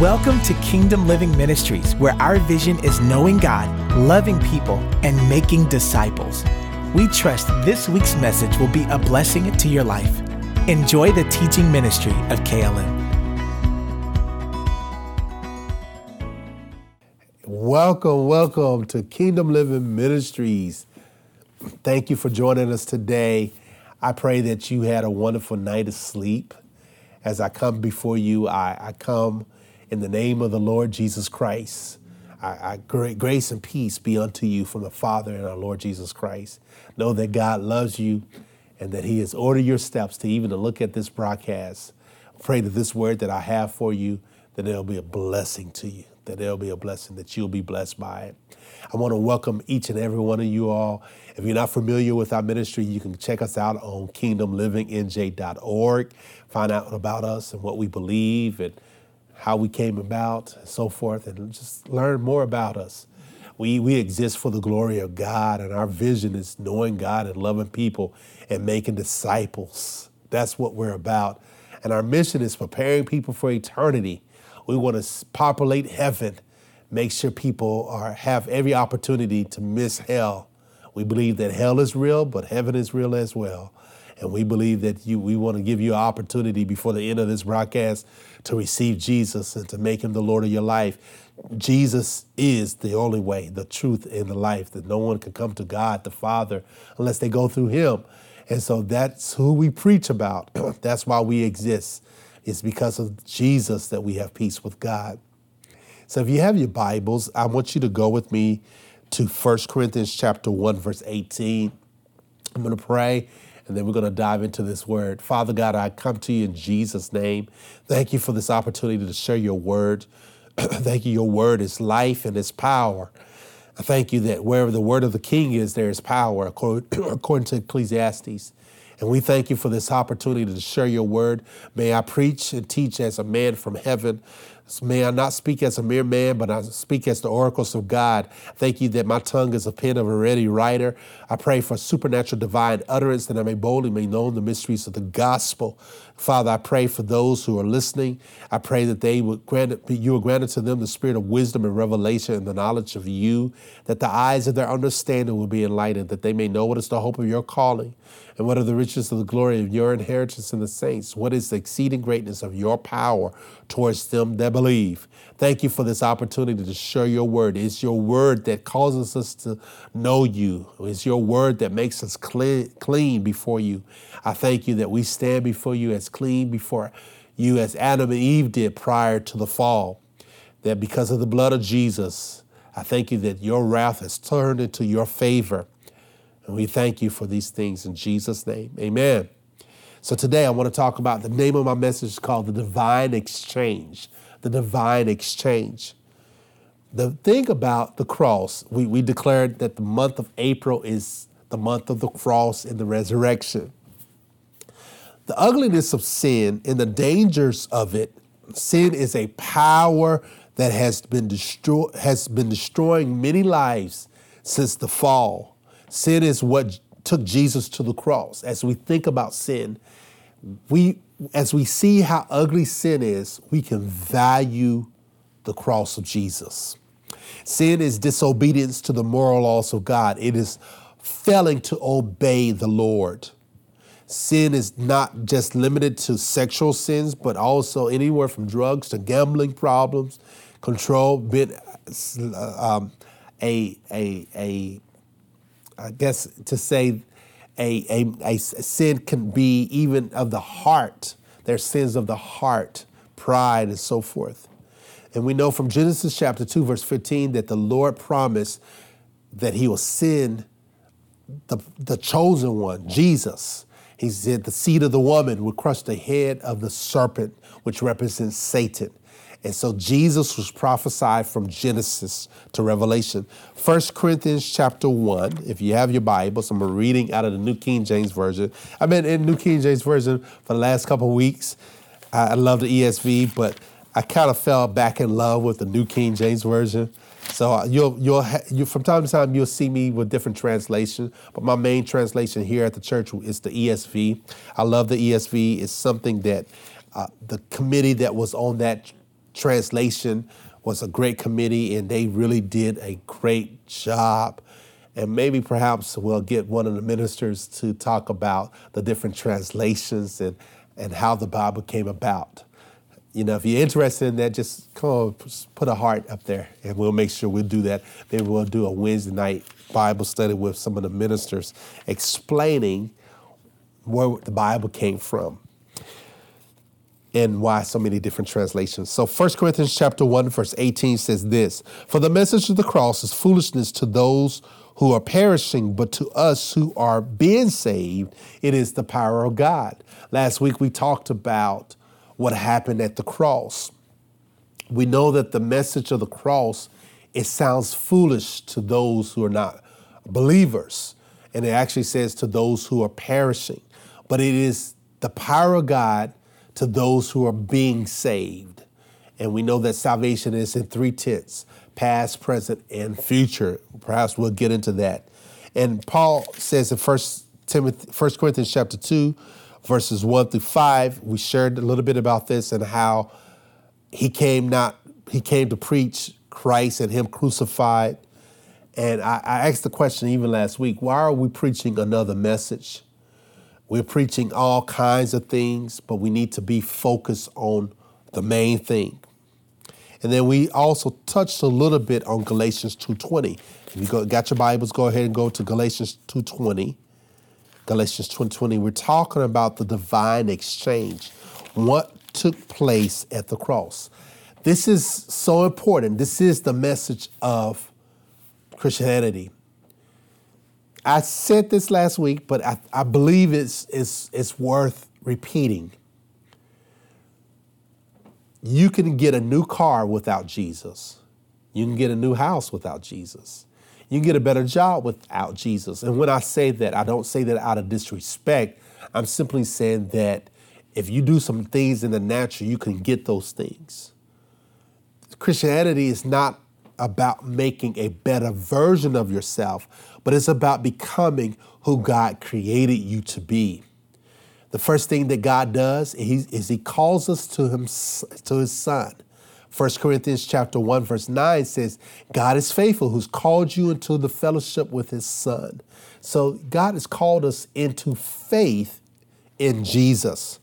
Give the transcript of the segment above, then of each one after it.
Welcome to Kingdom Living Ministries, where our vision is knowing God, loving people, and making disciples. We trust this week's message will be a blessing to your life. Enjoy the teaching ministry of KLM. Welcome, welcome to Kingdom Living Ministries. Thank you for joining us today. I pray that you had a wonderful night of sleep. As I come before you, I, I come in the name of the Lord Jesus Christ. I, I, grace and peace be unto you from the Father and our Lord Jesus Christ. Know that God loves you and that He has ordered your steps to even to look at this broadcast. Pray that this word that I have for you, that it'll be a blessing to you, that it'll be a blessing, that you'll be blessed by it. I want to welcome each and every one of you all. If you're not familiar with our ministry, you can check us out on kingdomlivingnj.org, find out about us and what we believe and how we came about, and so forth, and just learn more about us. We, we exist for the glory of God, and our vision is knowing God and loving people and making disciples. That's what we're about. And our mission is preparing people for eternity. We want to populate heaven, make sure people are, have every opportunity to miss hell. We believe that hell is real, but heaven is real as well. And we believe that you, we want to give you an opportunity before the end of this broadcast to receive Jesus and to make him the Lord of your life. Jesus is the only way, the truth, and the life, that no one can come to God the Father unless they go through him. And so that's who we preach about. that's why we exist. It's because of Jesus that we have peace with God. So if you have your Bibles, I want you to go with me to 1 Corinthians chapter 1 verse 18. I'm going to pray and then we're going to dive into this word. Father God, I come to you in Jesus' name. Thank you for this opportunity to share your word. thank you, your word is life and it's power. I thank you that wherever the word of the king is, there is power, according to Ecclesiastes. And we thank you for this opportunity to share your word. May I preach and teach as a man from heaven. May I not speak as a mere man, but I speak as the oracles of God. Thank you that my tongue is a pen of a ready writer. I pray for supernatural divine utterance that I may boldly make known the mysteries of the gospel. Father, I pray for those who are listening. I pray that they would grant you will grant to them the spirit of wisdom and revelation and the knowledge of you, that the eyes of their understanding will be enlightened, that they may know what is the hope of your calling and what are the riches of the glory of your inheritance in the saints? What is the exceeding greatness of your power towards them that believe? Thank you for this opportunity to share your word. It's your word that causes us to know you. It's your word that makes us clean, before you. I thank you that we stand before you as clean before you as Adam and Eve did prior to the fall. That because of the blood of Jesus, I thank you that your wrath has turned into your favor. And we thank you for these things in Jesus' name. Amen. So today I want to talk about the name of my message is called The Divine Exchange. The Divine Exchange. The thing about the cross, we, we declared that the month of April is the month of the cross and the resurrection. The ugliness of sin and the dangers of it, sin is a power that has been destroy, has been destroying many lives since the fall. Sin is what took Jesus to the cross. As we think about sin, we as we see how ugly sin is, we can value the cross of Jesus. Sin is disobedience to the moral laws of God. It is failing to obey the Lord. Sin is not just limited to sexual sins, but also anywhere from drugs to gambling problems, control, uh, um, a, a, a I guess to say a, a, a sin can be even of the heart. There's sins of the heart, pride, and so forth. And we know from Genesis chapter 2, verse 15, that the Lord promised that he will send the, the chosen one, Jesus. He said the seed of the woman would crush the head of the serpent, which represents Satan. And so Jesus was prophesied from Genesis to Revelation. 1 Corinthians chapter 1, if you have your Bibles, I'm reading out of the New King James Version. I've been in New King James Version for the last couple weeks. I love the ESV, but I kind of fell back in love with the New King James Version. So uh, you'll you'll you, from time to time you'll see me with different translations, but my main translation here at the church is the ESV. I love the ESV. It's something that uh, the committee that was on that translation was a great committee, and they really did a great job. And maybe perhaps we'll get one of the ministers to talk about the different translations and, and how the Bible came about. You know, if you're interested in that, just come put a heart up there, and we'll make sure we'll do that. Maybe we'll do a Wednesday night Bible study with some of the ministers explaining where the Bible came from and why so many different translations. So 1 Corinthians chapter 1 verse 18 says this, "For the message of the cross is foolishness to those who are perishing, but to us who are being saved, it is the power of God." Last week we talked about what happened at the cross. We know that the message of the cross it sounds foolish to those who are not believers. And it actually says to those who are perishing. But it is the power of God to those who are being saved. And we know that salvation is in three tenths past, present, and future. Perhaps we'll get into that. And Paul says in 1 Timothy, 1 Corinthians chapter 2, verses 1 through 5, we shared a little bit about this and how he came not he came to preach Christ and him crucified. And I, I asked the question even last week, why are we preaching another message? We're preaching all kinds of things, but we need to be focused on the main thing. And then we also touched a little bit on Galatians 2.20. If you go, got your Bibles, go ahead and go to Galatians 2.20. Galatians 2.20, we're talking about the divine exchange, what took place at the cross. This is so important. This is the message of Christianity. I said this last week, but I, I believe it's, it's, it's worth repeating. You can get a new car without Jesus. You can get a new house without Jesus. You can get a better job without Jesus. And when I say that, I don't say that out of disrespect. I'm simply saying that if you do some things in the natural, you can get those things. Christianity is not about making a better version of yourself, but it's about becoming who God created you to be. The first thing that God does is he calls us to him to his son. 1 Corinthians chapter 1 verse 9 says, God is faithful who's called you into the fellowship with his son. So God has called us into faith in Jesus.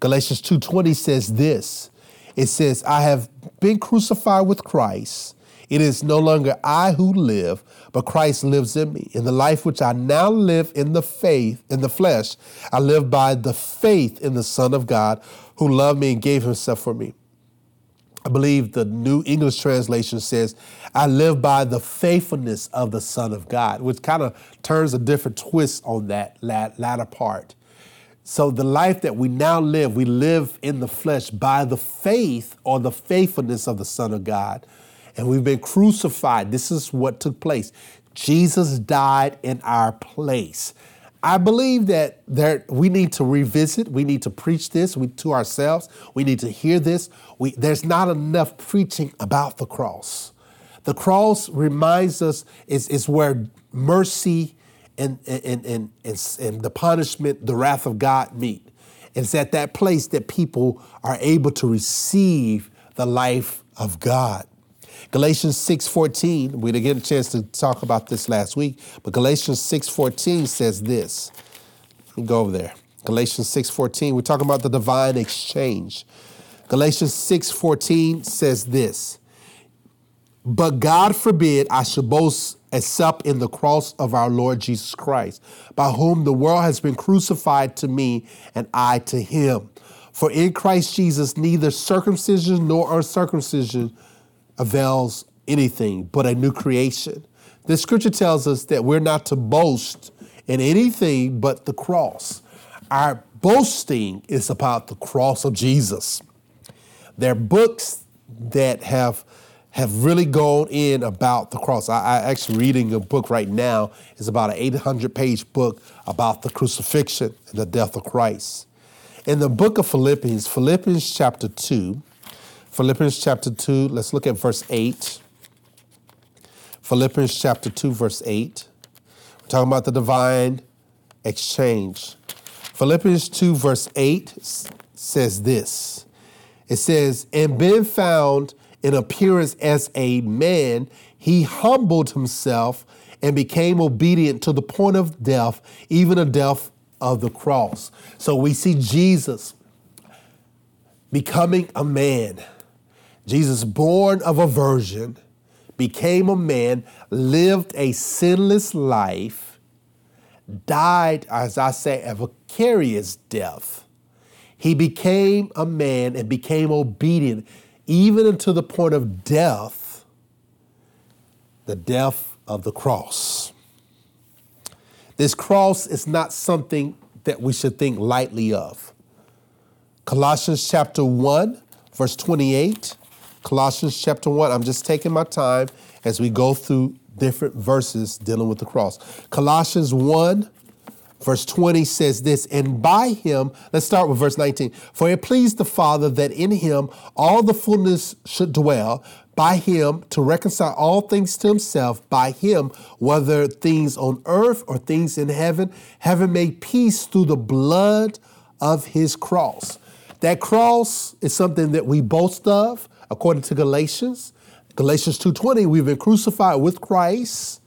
Galatians 2:20 says this. It says, I have been crucified with Christ. It is no longer I who live, but Christ lives in me. In the life which I now live in the faith, in the flesh, I live by the faith in the Son of God who loved me and gave himself for me. I believe the New English translation says, I live by the faithfulness of the Son of God, which kind of turns a different twist on that latter part. So the life that we now live, we live in the flesh by the faith or the faithfulness of the Son of God and we've been crucified. This is what took place. Jesus died in our place. I believe that there, we need to revisit, we need to preach this we, to ourselves, we need to hear this. We, there's not enough preaching about the cross. The cross reminds us is, is where mercy and, and, and, and, and the punishment, the wrath of God meet. It's at that place that people are able to receive the life of God. Galatians 6:14, we didn't get a chance to talk about this last week, but Galatians 6:14 says this. Let me go over there. Galatians 6:14, we're talking about the divine exchange. Galatians 6:14 says this. But God forbid I should boast except in the cross of our Lord Jesus Christ, by whom the world has been crucified to me and I to him. For in Christ Jesus neither circumcision nor uncircumcision avails anything but a new creation. The scripture tells us that we're not to boast in anything but the cross. Our boasting is about the cross of Jesus. There are books that have have really gone in about the cross. I, I actually reading a book right now. It's about an 800 page book about the crucifixion and the death of Christ. In the book of Philippians, Philippians chapter 2, Philippians chapter 2, let's look at verse 8. Philippians chapter 2, verse 8. We're talking about the divine exchange. Philippians 2, verse 8 says this It says, and being found in appearance as a man, he humbled himself and became obedient to the point of death, even the death of the cross. So we see Jesus becoming a man. Jesus, born of a virgin, became a man, lived a sinless life, died, as I say, a vicarious death. He became a man and became obedient, even unto the point of death, the death of the cross. This cross is not something that we should think lightly of. Colossians chapter 1, verse 28. Colossians chapter 1. I'm just taking my time as we go through different verses dealing with the cross. Colossians 1, verse 20 says this, and by him, let's start with verse 19. For it pleased the Father that in him all the fullness should dwell, by him to reconcile all things to himself, by him, whether things on earth or things in heaven, having made peace through the blood of his cross. That cross is something that we boast of, according to Galatians. Galatians 2:20, we've been crucified with Christ,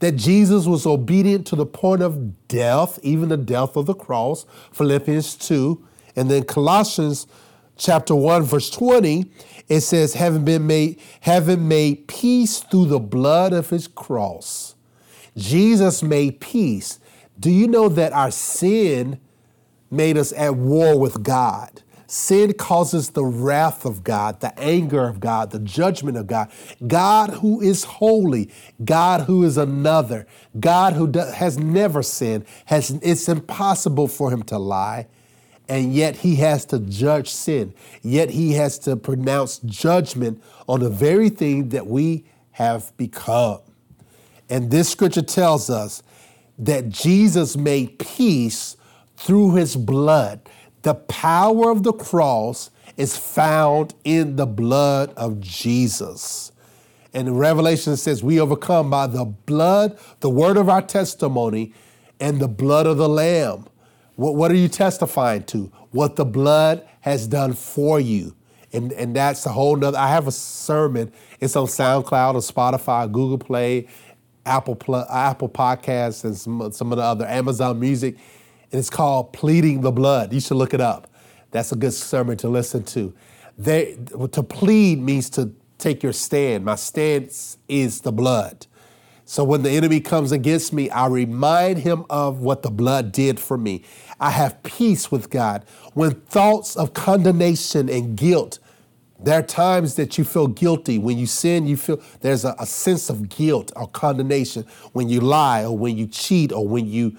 that Jesus was obedient to the point of death, even the death of the cross, Philippians 2, and then Colossians chapter 1 verse 20, it says having been made having made peace through the blood of his cross. Jesus made peace. Do you know that our sin made us at war with God. Sin causes the wrath of God, the anger of God, the judgment of God. God who is holy, God who is another, God who has never sinned, has it's impossible for him to lie. And yet he has to judge sin. Yet he has to pronounce judgment on the very thing that we have become. And this scripture tells us that Jesus made peace through his blood. The power of the cross is found in the blood of Jesus. And Revelation says, We overcome by the blood, the word of our testimony, and the blood of the Lamb. What, what are you testifying to? What the blood has done for you. And, and that's a whole nother. I have a sermon. It's on SoundCloud or Spotify, Google Play, Apple Apple Podcasts, and some, some of the other Amazon Music and it's called Pleading the Blood. You should look it up. That's a good sermon to listen to. They, to plead means to take your stand. My stance is the blood. So when the enemy comes against me, I remind him of what the blood did for me. I have peace with God. When thoughts of condemnation and guilt, there are times that you feel guilty. When you sin, you feel there's a, a sense of guilt or condemnation. When you lie or when you cheat or when you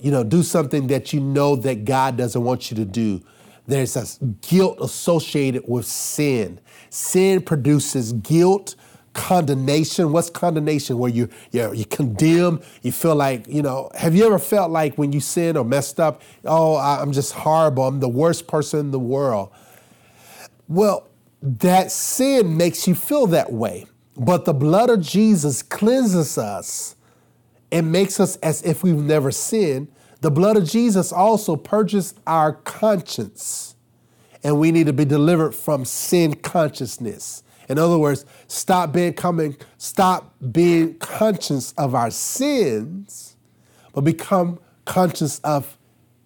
you know, do something that you know that God doesn't want you to do. There's a guilt associated with sin. Sin produces guilt, condemnation. What's condemnation? Where you you you condemn. You feel like you know. Have you ever felt like when you sin or messed up? Oh, I'm just horrible. I'm the worst person in the world. Well, that sin makes you feel that way. But the blood of Jesus cleanses us it makes us as if we've never sinned. The blood of Jesus also purges our conscience, and we need to be delivered from sin consciousness. In other words, stop being coming, stop being conscious of our sins, but become conscious of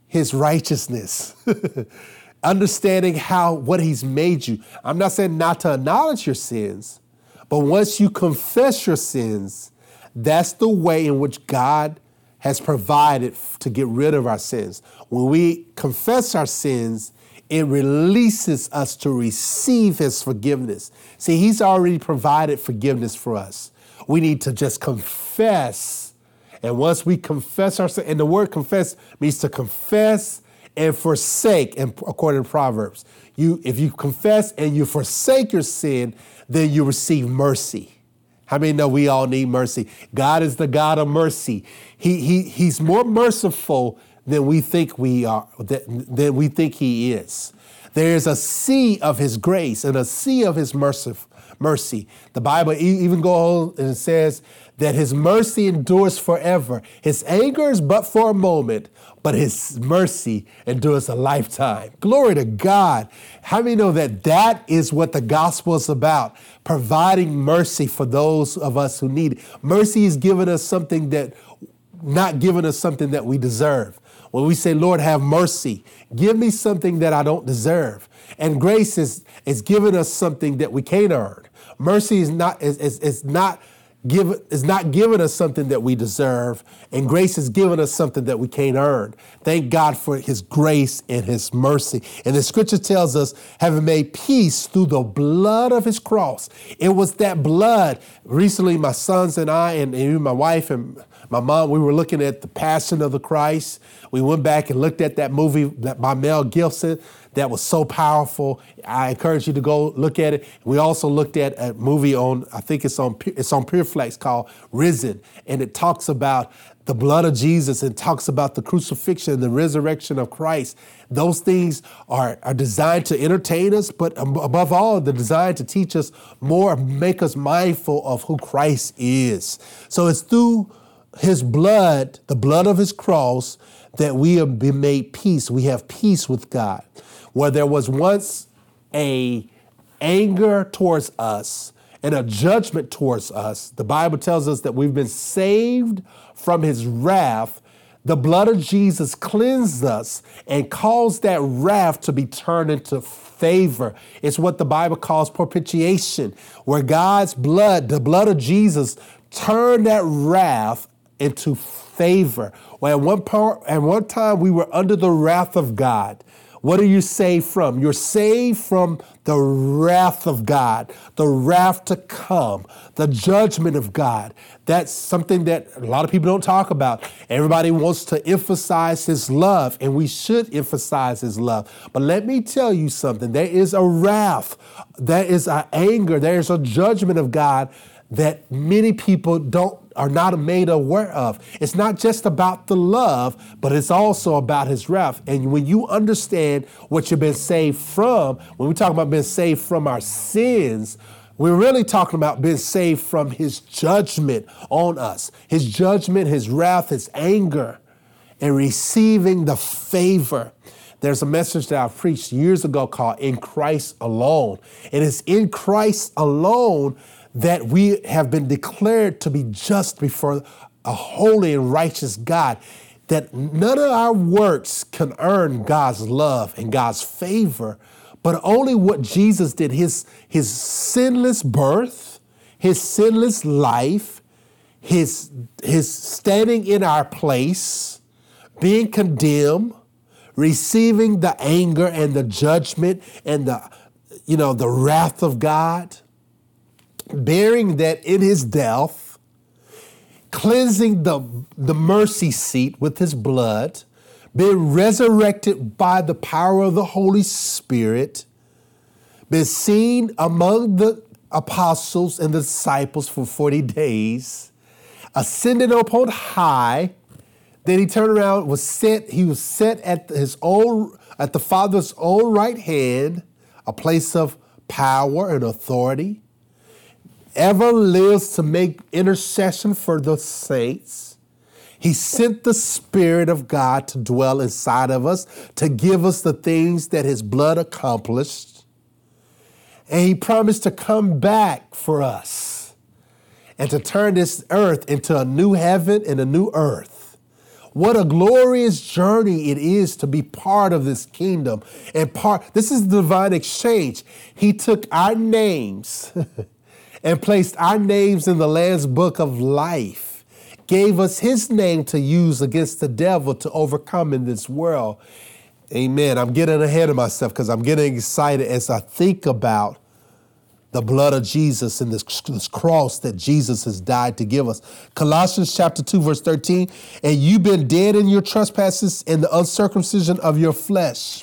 his righteousness. Understanding how what he's made you. I'm not saying not to acknowledge your sins, but once you confess your sins, that's the way in which God has provided to get rid of our sins. When we confess our sins, it releases us to receive His forgiveness. See, He's already provided forgiveness for us. We need to just confess. And once we confess our sin, and the word confess means to confess and forsake, and according to Proverbs. You, if you confess and you forsake your sin, then you receive mercy. How many know we all need mercy? God is the God of mercy. He, he, he's more merciful than we think we are, than we think he is. There is a sea of his grace and a sea of his mercy, mercy. The Bible even goes and says that his mercy endures forever. His anger is but for a moment, but his mercy endures a lifetime. Glory to God. How many know that that is what the gospel is about? Providing mercy for those of us who need it. Mercy is giving us something that, not giving us something that we deserve. When we say, Lord, have mercy, give me something that I don't deserve. And grace is, is giving us something that we can't earn. Mercy is not, is, is, is not give, is not giving us something that we deserve, and grace is giving us something that we can't earn. Thank God for His grace and His mercy. And the scripture tells us, having made peace through the blood of His cross. It was that blood. Recently, my sons and I, and, and my wife and my mom, we were looking at the Passion of the Christ. We went back and looked at that movie by Mel Gibson that was so powerful. I encourage you to go look at it. We also looked at a movie on, I think it's on it's on Pureflix called Risen, and it talks about the blood of Jesus and talks about the crucifixion, the resurrection of Christ. Those things are, are designed to entertain us, but above all, they're designed to teach us more, make us mindful of who Christ is. So it's through his blood, the blood of his cross, that we have been made peace. We have peace with God. Where there was once a anger towards us and a judgment towards us, the Bible tells us that we've been saved from his wrath. The blood of Jesus cleansed us and caused that wrath to be turned into favor. It's what the Bible calls propitiation, where God's blood, the blood of Jesus, turned that wrath into favor. Well, at one part, at one time we were under the wrath of God. What are you saved from? You're saved from the wrath of God, the wrath to come, the judgment of God. That's something that a lot of people don't talk about. Everybody wants to emphasize His love, and we should emphasize His love. But let me tell you something there is a wrath, there is an anger, there is a judgment of God that many people don't are not made aware of. It's not just about the love, but it's also about his wrath. And when you understand what you've been saved from, when we talk about being saved from our sins, we're really talking about being saved from his judgment on us, his judgment, his wrath, his anger, and receiving the favor. There's a message that I preached years ago called In Christ Alone. And it's in Christ alone that we have been declared to be just before a holy and righteous God, that none of our works can earn God's love and God's favor, but only what Jesus did his, his sinless birth, his sinless life, his, his standing in our place, being condemned, receiving the anger and the judgment and the you know the wrath of God bearing that in his death, cleansing the, the mercy seat with his blood, being resurrected by the power of the Holy Spirit, been seen among the apostles and the disciples for 40 days, ascended upon high. Then he turned around, was set, he was set at his own, at the Father's own right hand, a place of power and authority ever lives to make intercession for the saints. He sent the Spirit of God to dwell inside of us, to give us the things that His blood accomplished. And He promised to come back for us and to turn this earth into a new heaven and a new earth. What a glorious journey it is to be part of this kingdom and part. This is the divine exchange. He took our names. and placed our names in the Lamb's book of life, gave us his name to use against the devil to overcome in this world. Amen. I'm getting ahead of myself because I'm getting excited as I think about the blood of Jesus and this, this, cross that Jesus has died to give us. Colossians chapter 2, verse 13, and you've been dead in your trespasses and the uncircumcision of your flesh.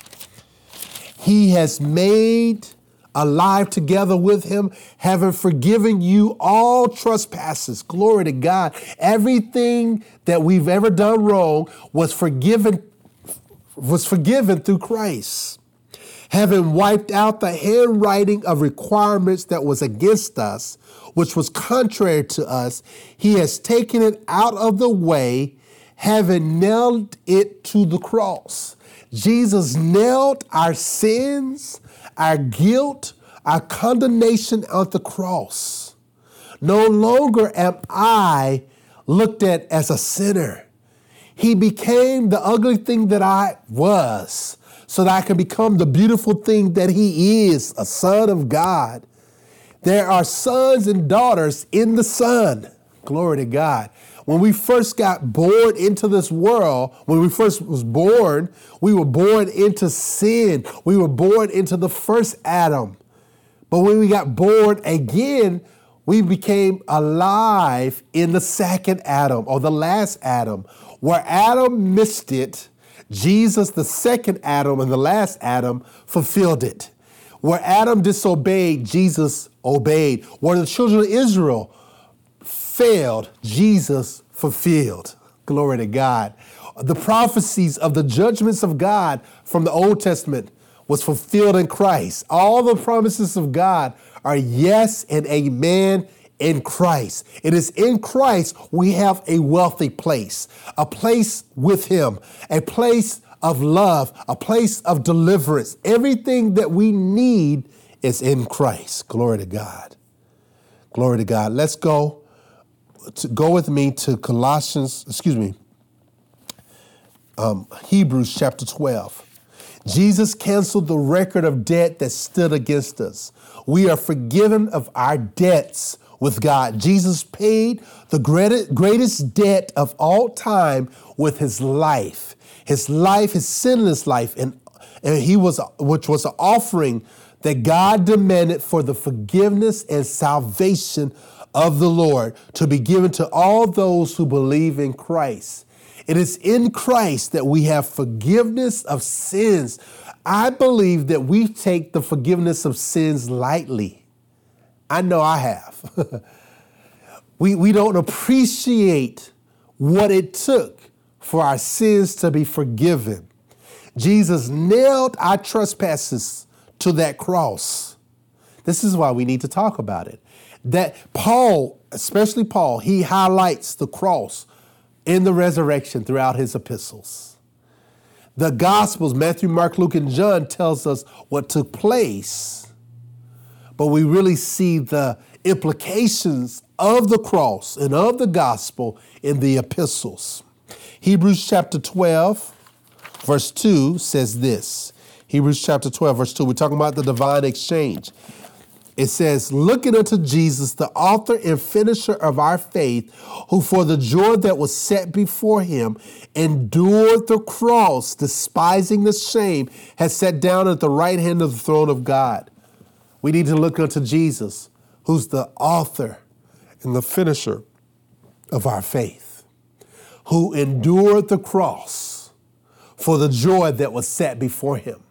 He has made alive together with him, having forgiven you all trespasses. Glory to God. Everything that we've ever done wrong was forgiven was forgiven through Christ. having wiped out the handwriting of requirements that was against us, which was contrary to us, he has taken it out of the way, having nailed it to the cross. Jesus nailed our sins, our guilt, our condemnation at the cross. No longer am I looked at as a sinner. He became the ugly thing that I was so that I can become the beautiful thing that He is, a son of God. There are sons and daughters in the Son. Glory to God. When we first got born into this world, when we first was born, we were born into sin. We were born into the first Adam. But when we got born again, we became alive in the second Adam or the last Adam. Where Adam missed it, Jesus, the second Adam and the last Adam, fulfilled it. Where Adam disobeyed, Jesus obeyed. Where the children of Israel failed, Jesus fulfilled. Glory to God. The prophecies of the judgments of God from the Old Testament was fulfilled in Christ. All the promises of God are yes and amen in Christ. It is in Christ we have a wealthy place, a place with Him, a place of love, a place of deliverance. Everything that we need is in Christ. Glory to God. Glory to God. Let's go to go with me to Colossians, excuse me, um, Hebrews chapter 12. Jesus canceled the record of debt that stood against us. We are forgiven of our debts with God. Jesus paid the greatest debt of all time with his life. His life, his sinless life, and, and he was which was an offering that God demanded for the forgiveness and salvation of the Lord to be given to all those who believe in Christ. It is in Christ that we have forgiveness of sins. I believe that we take the forgiveness of sins lightly. I know I have. we, we don't appreciate what it took for our sins to be forgiven. Jesus nailed our trespasses to that cross. This is why we need to talk about it. That Paul, especially Paul, he highlights the cross in the resurrection throughout his epistles. The Gospels, Matthew, Mark, Luke, and John, tells us what took place but we really see the implications of the cross and of the gospel in the epistles. Hebrews chapter 12, verse 2 says this. Hebrews chapter 12, verse 2, we're talking about the divine exchange. It says, looking unto Jesus, the author and finisher of our faith, who for the joy that was set before him endured the cross, despising the shame, has sat down at the right hand of the throne of God. We need to look unto Jesus, who's the author and the finisher of our faith, who endured the cross for the joy that was set before him.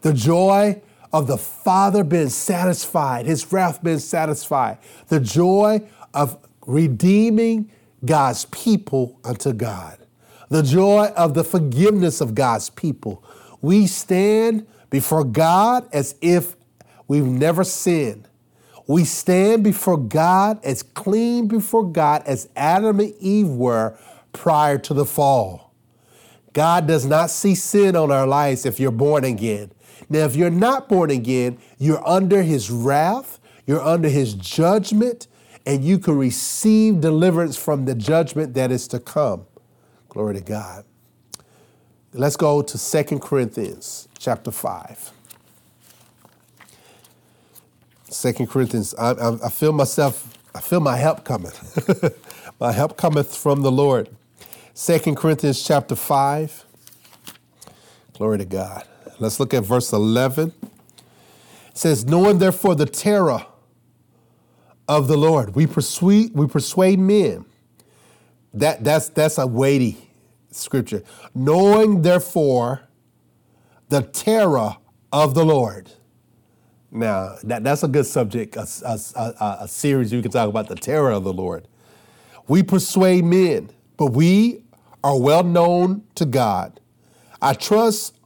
The joy of the Father being satisfied, his wrath being satisfied, the joy of redeeming God's people unto God, the joy of the forgiveness of God's people. We stand before God as if We've never sinned. We stand before God as clean before God as Adam and Eve were prior to the fall. God does not see sin on our lives if you're born again. Now, if you're not born again, you're under his wrath, you're under his judgment, and you can receive deliverance from the judgment that is to come. Glory to God. Let's go to Second Corinthians chapter 5. Second Corinthians, I, I, I, feel myself, I feel my help coming. my help cometh from the Lord. Second Corinthians chapter 5. Glory to God. Let's look at verse 11. It says, Knowing therefore the terror of the Lord, we persuade, we persuade men. That, that's, that's a weighty scripture. Knowing therefore the terror of the Lord. Now, that, that's a good subject, a, a, a, a series we can talk about the terror of the Lord. We persuade men, but we are well known to God. I trust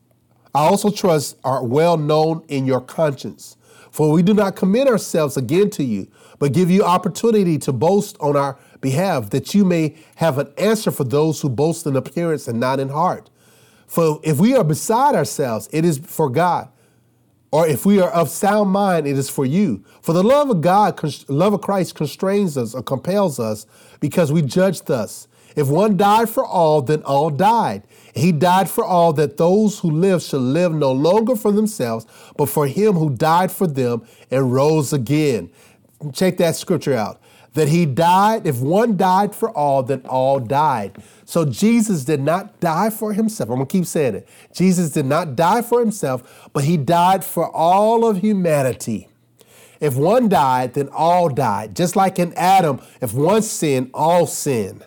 I also trust are well known in your conscience. For we do not commit ourselves again to you, but give you opportunity to boast on our behalf, that you may have an answer for those who boast in appearance and not in heart. For if we are beside ourselves, it is for God. Or if we are of sound mind, it is for you. For the love of God, love of Christ constrains us or compels us because we judge thus. If one died for all, then all died. He died for all that those who live should live no longer for themselves, but for him who died for them and rose again. Check that scripture out. That he died, if one died for all, then all died. So Jesus did not die for himself. I'm to keep saying it. Jesus did not die for himself, but he died for all of humanity. If one died, then all died. Just like in Adam, if one sinned, all sinned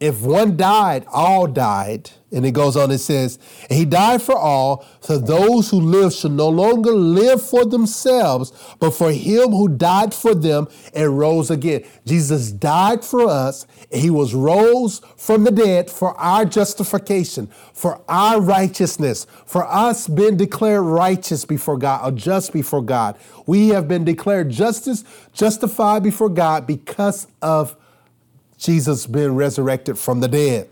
if one died, all died. And it goes on, it says, and He died for all, so those who live should no longer live for themselves, but for Him who died for them and rose again. Jesus died for us, and He was rose from the dead for our justification, for our righteousness, for us being declared righteous before God, or just before God. We have been declared justice, justified before God because of Jesus being resurrected from the dead.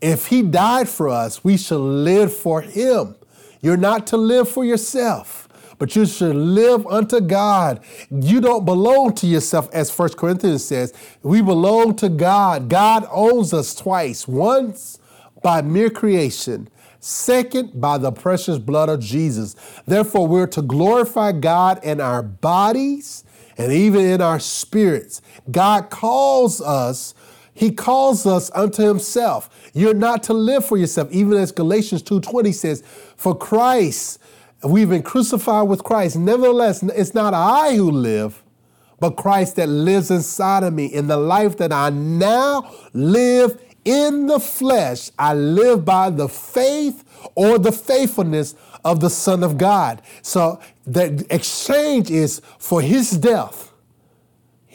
If he died for us, we should live for him. You're not to live for yourself, but you should live unto God. You don't belong to yourself, as First Corinthians says. We belong to God. God owns us twice once by mere creation, second by the precious blood of Jesus. Therefore, we're to glorify God in our bodies and even in our spirits. God calls us, He calls us unto Himself. You're not to live for yourself, even as Galatians 2:20 says, For Christ, we've been crucified with Christ. Nevertheless, it's not I who live, but Christ that lives inside of me. In the life that I now live in the flesh, I live by the faith or the faithfulness of the Son of God. So the exchange is for his death,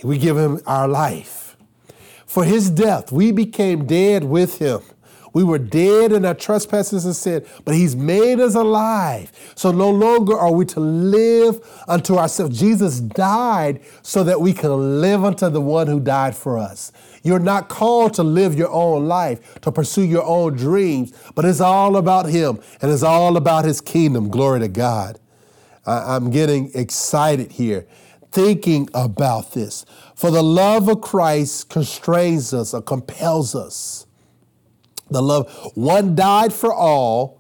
we give him our life. For his death, we became dead with him. We were dead in our trespasses and sin, but He's made us alive. So no longer are we to live unto ourselves. Jesus died so that we can live unto the one who died for us. You're not called to live your own life, to pursue your own dreams, but it's all about Him and it's all about His kingdom. Glory to God. I'm getting excited here thinking about this. For the love of Christ constrains us or compels us. The love, one died for all,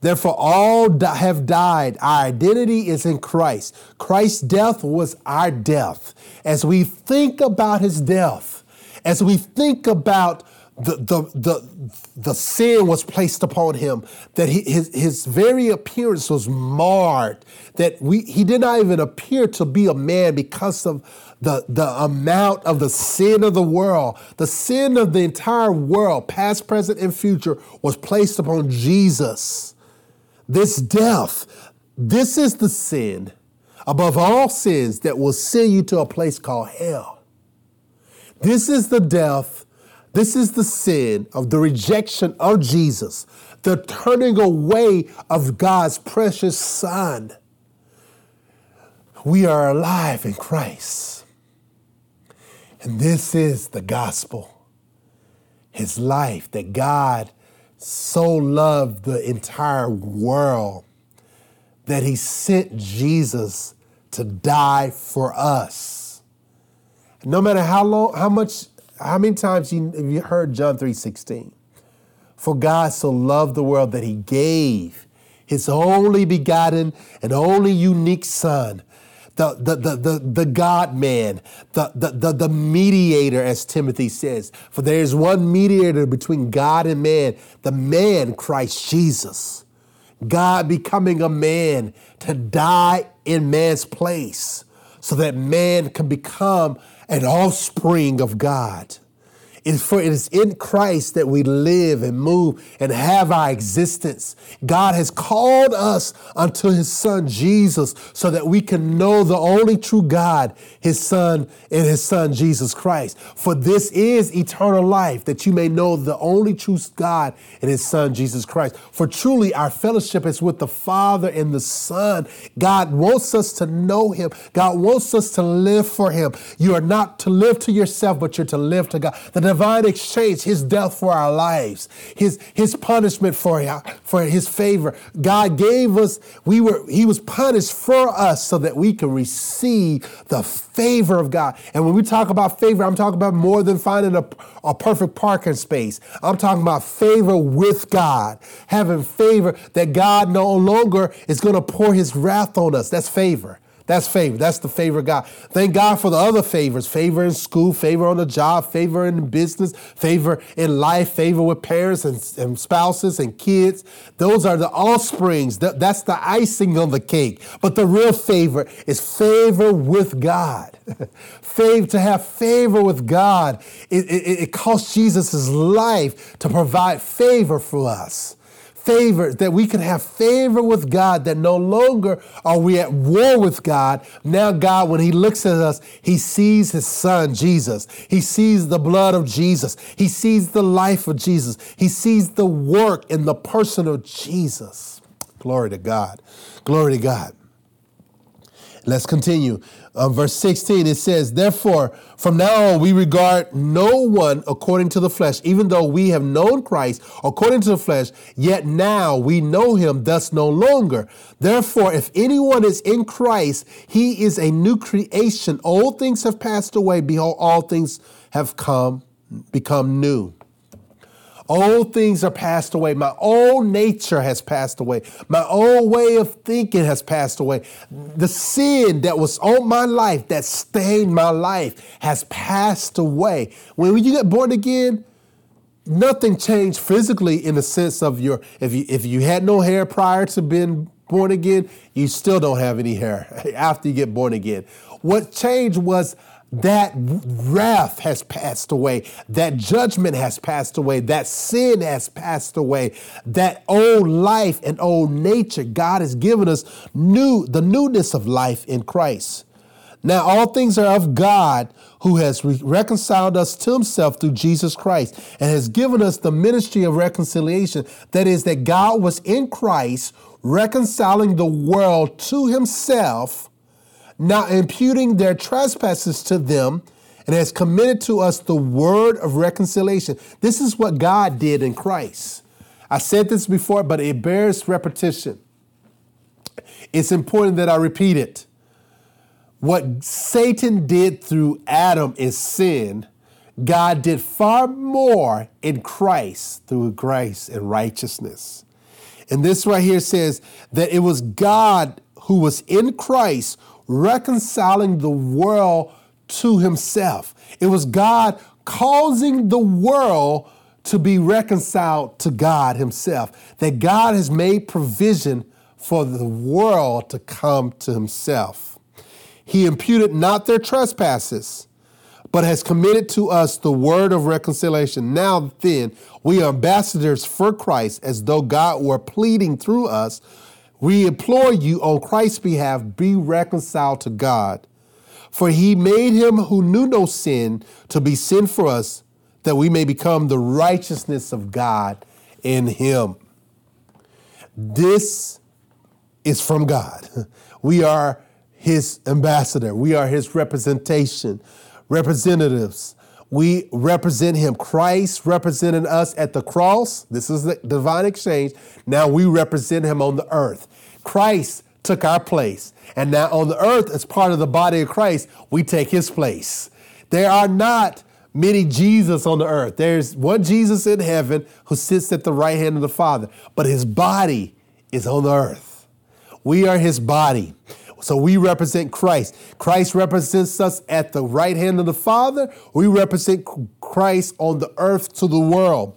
therefore all have died. Our identity is in Christ. Christ's death was our death. As we think about his death, as we think about the, the, the, the sin was placed upon him, that he, his, his very appearance was marred, that we, he did not even appear to be a man because of the, the amount of the sin of the world, the sin of the entire world, past, present, and future, was placed upon Jesus. This death, this is the sin above all sins that will send you to a place called hell. This is the death, this is the sin of the rejection of Jesus, the turning away of God's precious Son. We are alive in Christ. And this is the gospel. His life, that God so loved the entire world that he sent Jesus to die for us. No matter how long, how much, how many times have you heard John 3:16? For God so loved the world that he gave his only begotten and only unique son the, the, the, the, the God man, the, the, the, the mediator, as Timothy says. For there is one mediator between God and man, the man, Christ Jesus. God becoming a man to die in man's place so that man can become an offspring of God. It is for it is in Christ that we live and move and have our existence. God has called us unto his son Jesus so that we can know the only true God, his son and his son Jesus Christ. For this is eternal life that you may know the only true God and his son Jesus Christ. For truly our fellowship is with the Father and the Son. God wants us to know him. God wants us to live for him. You are not to live to yourself, but you're to live to God. The divine exchange, his death for our lives, his, his punishment for, for his favor. God gave us, we were, he was punished for us so that we can receive the favor of God. And when we talk about favor, I'm talking about more than finding a, a perfect parking space. I'm talking about favor with God, having favor that God no longer is going to pour his wrath on us. That's favor. That's favor. That's the favor of God. Thank God for the other favors favor in school, favor on the job, favor in business, favor in life, favor with parents and, and spouses and kids. Those are the offsprings. That, that's the icing on the cake. But the real favor is favor with God. favor, to have favor with God, it, it, it cost Jesus his life to provide favor for us favor, that we can have favor with God, that no longer are we at war with God. Now, God, when He looks at us, He sees His Son, Jesus. He sees the blood of Jesus. He sees the life of Jesus. He sees the work in the person of Jesus. Glory to God. Glory to God. Let's continue. Um, verse 16, it says, Therefore, from now on, we regard no one according to the flesh, even though we have known Christ according to the flesh, yet now we know him thus no longer. Therefore, if anyone is in Christ, he is a new creation. Old things have passed away. Behold, all things have come, become new. Old things are passed away. My old nature has passed away. My old way of thinking has passed away. The sin that was on my life, that stained my life, has passed away. When you get born again, nothing changed physically in the sense of your if you if you had no hair prior to being born again, you still don't have any hair after you get born again. What changed was that wrath has passed away. That judgment has passed away. That sin has passed away. That old life and old nature, God has given us new, the newness of life in Christ. Now, all things are of God who has re- reconciled us to himself through Jesus Christ and has given us the ministry of reconciliation. That is, that God was in Christ reconciling the world to himself not imputing their trespasses to them, and has committed to us the word of reconciliation. This is what God did in Christ. I said this before, but it bears repetition. It's important that I repeat it. What Satan did through Adam is sin. God did far more in Christ through grace and righteousness. And this right here says that it was God who was in Christ reconciling the world to himself. It was God causing the world to be reconciled to God himself. That God has made provision for the world to come to himself. He imputed not their trespasses, but has committed to us the word of reconciliation. Now then, we are ambassadors for Christ, as though God were pleading through us. We implore you on Christ's behalf, be reconciled to God. For he made him who knew no sin to be sin for us, that we may become the righteousness of God in him. This is from God. We are his ambassador, we are his representation, representatives. We represent him. Christ represented us at the cross. This is the divine exchange. Now we represent him on the earth. Christ took our place. And now on the earth, as part of the body of Christ, we take his place. There are not many Jesus on the earth. There's one Jesus in heaven who sits at the right hand of the Father, but his body is on the earth. We are his body. So we represent Christ. Christ represents us at the right hand of the Father. We represent Christ on the earth to the world.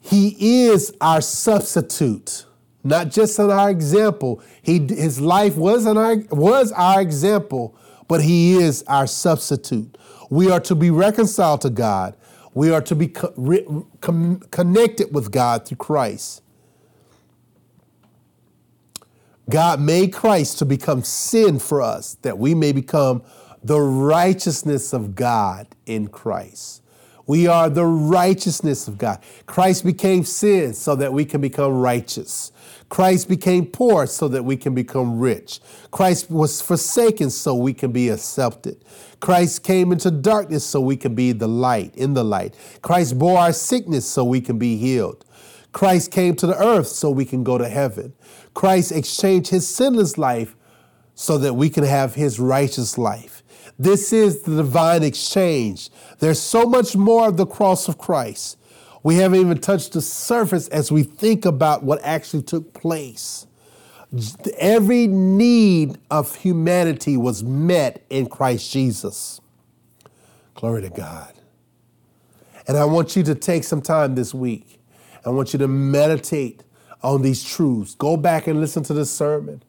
He is our substitute not just in our example. He, his life was, our, was our example, but he is our substitute. We are to be reconciled to God. We are to be co- re- com- connected with God through Christ. God made Christ to become sin for us, that we may become the righteousness of God in Christ. We are the righteousness of God. Christ became sin so that we can become righteous. Christ became poor so that we can become rich. Christ was forsaken so we can be accepted. Christ came into darkness so we can be the light, in the light. Christ bore our sickness so we can be healed. Christ came to the earth so we can go to heaven. Christ exchanged his sinless life so that we can have his righteous life. This is the divine exchange. There's so much more of the cross of Christ. We haven't even touched the surface as we think about what actually took place. Every need of humanity was met in Christ Jesus. Glory to God. And I want you to take some time this week. I want you to meditate on these truths. Go back and listen to this sermon.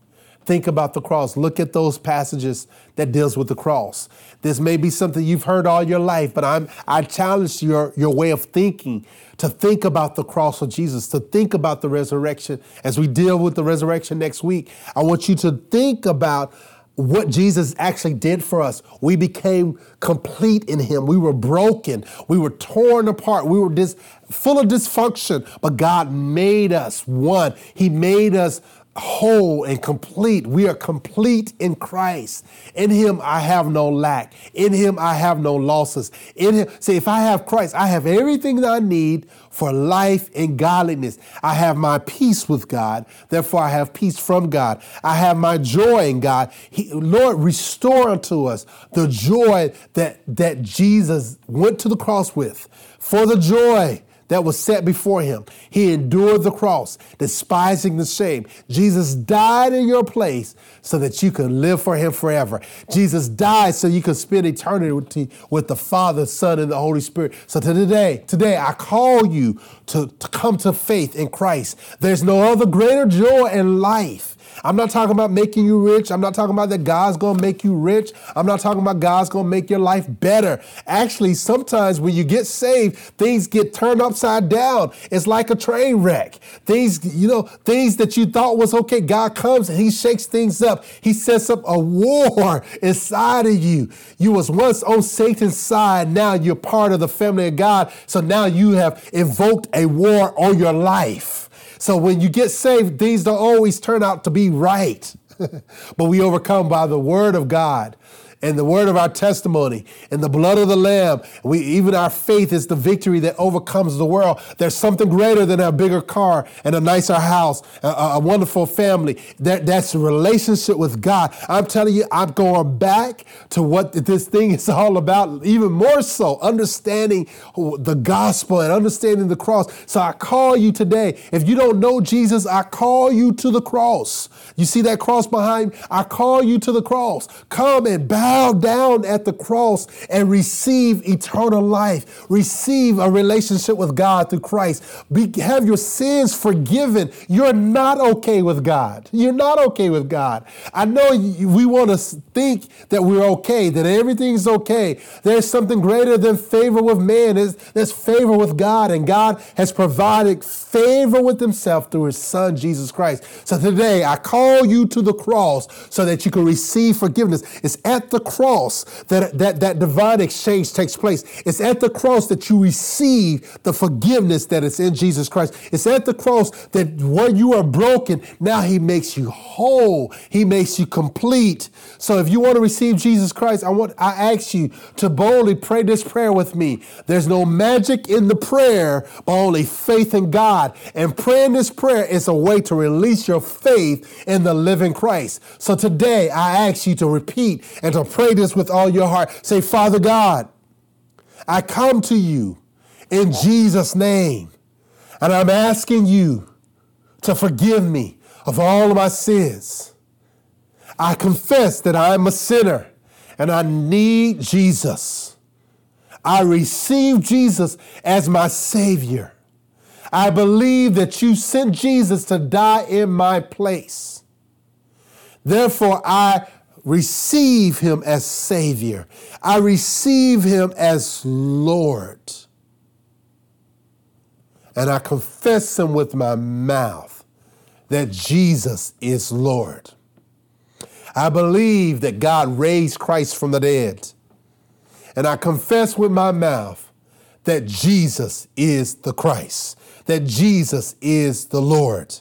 Think about the cross. Look at those passages that deals with the cross. This may be something you've heard all your life, but I'm I challenge your your way of thinking to think about the cross of Jesus, to think about the resurrection. As we deal with the resurrection next week, I want you to think about what Jesus actually did for us. We became complete in Him. We were broken. We were torn apart. We were dis- full of dysfunction, but God made us one. He made us whole and complete. We are complete in Christ. In Him, I have no lack. In Him, I have no losses. In Him, see, if I have Christ, I have everything that I need for life and godliness. I have my peace with God. Therefore, I have peace from God. I have my joy in God. He, Lord, restore unto us the joy that, that Jesus went to the cross with. For the joy that was set before him. He endured the cross, despising the shame. Jesus died in your place so that you could live for him forever. Jesus died so you could spend eternity with the Father, Son, and the Holy Spirit. So today, today I call you to, to come to faith in Christ. There's no other greater joy in life I'm not talking about making you rich. I'm not talking about that God's going to make you rich. I'm not talking about God's going to make your life better. Actually, sometimes when you get saved, things get turned upside down. It's like a train wreck. Things, you know, things that you thought was okay, God comes and he shakes things up. He sets up a war inside of you. You was once on Satan's side. Now you're part of the family of God. So now you have invoked a war on your life. So when you get saved, things don't always turn out to be right. but we overcome by the word of God and the word of our testimony and the blood of the lamb. We even our faith is the victory that overcomes the world. There's something greater than a bigger car and a nicer house a, a wonderful family. That, that's a relationship with god. I'm telling you i'm going back to what this thing is all about even more so understanding the gospel and understanding the cross. So i call you today. If you don't know jesus i call you to the cross. You see that cross behind i call you to the cross. Come and bow bow down at the cross and receive eternal life, receive a relationship with God through Christ, Be, have your sins forgiven. You're not okay with God. You're not okay with God. I know we want to think that we're okay, that everything's okay. There's something greater than favor with man. There's, there's favor with God, and God has provided favor with Himself through His Son, Jesus Christ. So today, I call you to the cross so that you can receive forgiveness. It's at the cross that, that that divine exchange takes place. It's at the cross that you receive the forgiveness that is in Jesus Christ. It's at the cross that when you are broken, now He makes you whole. He makes you complete. So if you want to receive Jesus Christ, I want I ask you to boldly pray this prayer with me. There's no magic in the prayer, but only faith in God. And praying this prayer is a way to release your faith in the living Christ. So today I ask you to repeat and to pray this with all your heart. Say, Father God, I come to you in Jesus' name, and I'm asking you to forgive me of all of my sins. I confess that I'm a sinner and I need Jesus. I receive Jesus as my Savior. I believe that you sent Jesus to die in my place. Therefore, I receive him as Savior. I receive him as Lord. And I confess him with my mouth that Jesus is Lord. I believe that God raised Christ from the dead. And I confess with my mouth that Jesus is the Christ, that Jesus is the Lord.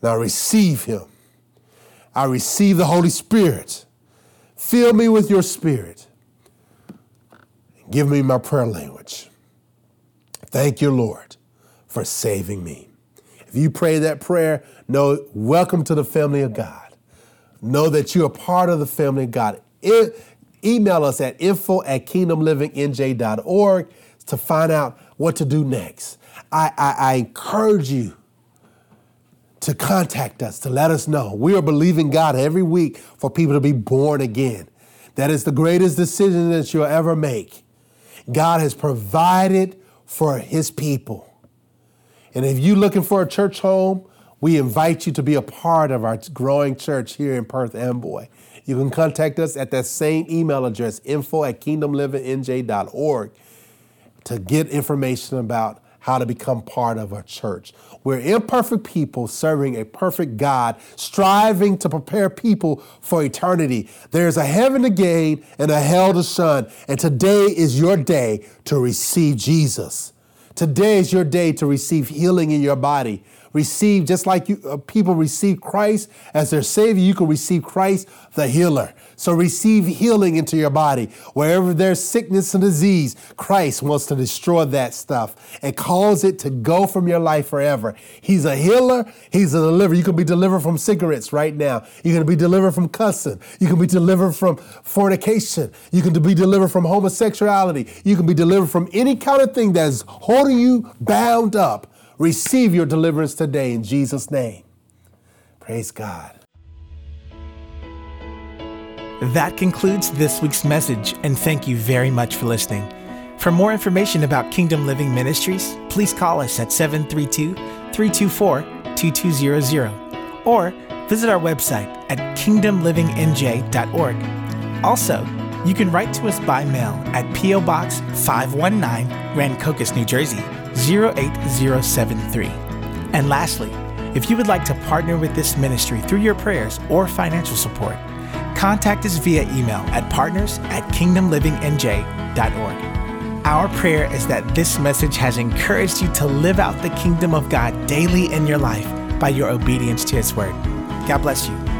And I receive him. I receive the Holy Spirit. Fill me with your spirit. Give me my prayer language. Thank you, Lord, for saving me. If you pray that prayer, know welcome to the family of God. Know that you're part of the family of God. It, email us at info at kingdomlivingnj.org to find out what to do next. I, I, I encourage you to contact us, to let us know. We are believing God every week for people to be born again. That is the greatest decision that you'll ever make. God has provided for his people. And if you're looking for a church home, we invite you to be a part of our growing church here in Perth Amboy. You can contact us at that same email address, info at kingdomlivingnj.org, to get information about how to become part of a church. We're imperfect people serving a perfect God, striving to prepare people for eternity. There's a heaven to gain and a hell to shun, and today is your day to receive Jesus. Today is your day to receive healing in your body receive, just like you, uh, people receive Christ as their Savior, you can receive Christ the healer. So receive healing into your body. Wherever there's sickness and disease, Christ wants to destroy that stuff and cause it to go from your life forever. He's a healer, He's a deliverer. You can be delivered from cigarettes right now. You can be delivered from cussing. You can be delivered from fornication. You can be delivered from homosexuality. You can be delivered from any kind of thing that's holding you bound up Receive your deliverance today in Jesus' name. Praise God. That concludes this week's message, and thank you very much for listening. For more information about Kingdom Living Ministries, please call us at 732 324 2200 or visit our website at kingdomlivingnj.org. Also, you can write to us by mail at P.O. Box 519, Rancocas, New Jersey 08073. And lastly, if you would like to partner with this ministry through your prayers or financial support, contact us via email at partners at kingdomlivingnj.org. Our prayer is that this message has encouraged you to live out the kingdom of God daily in your life by your obedience to His word. God bless you.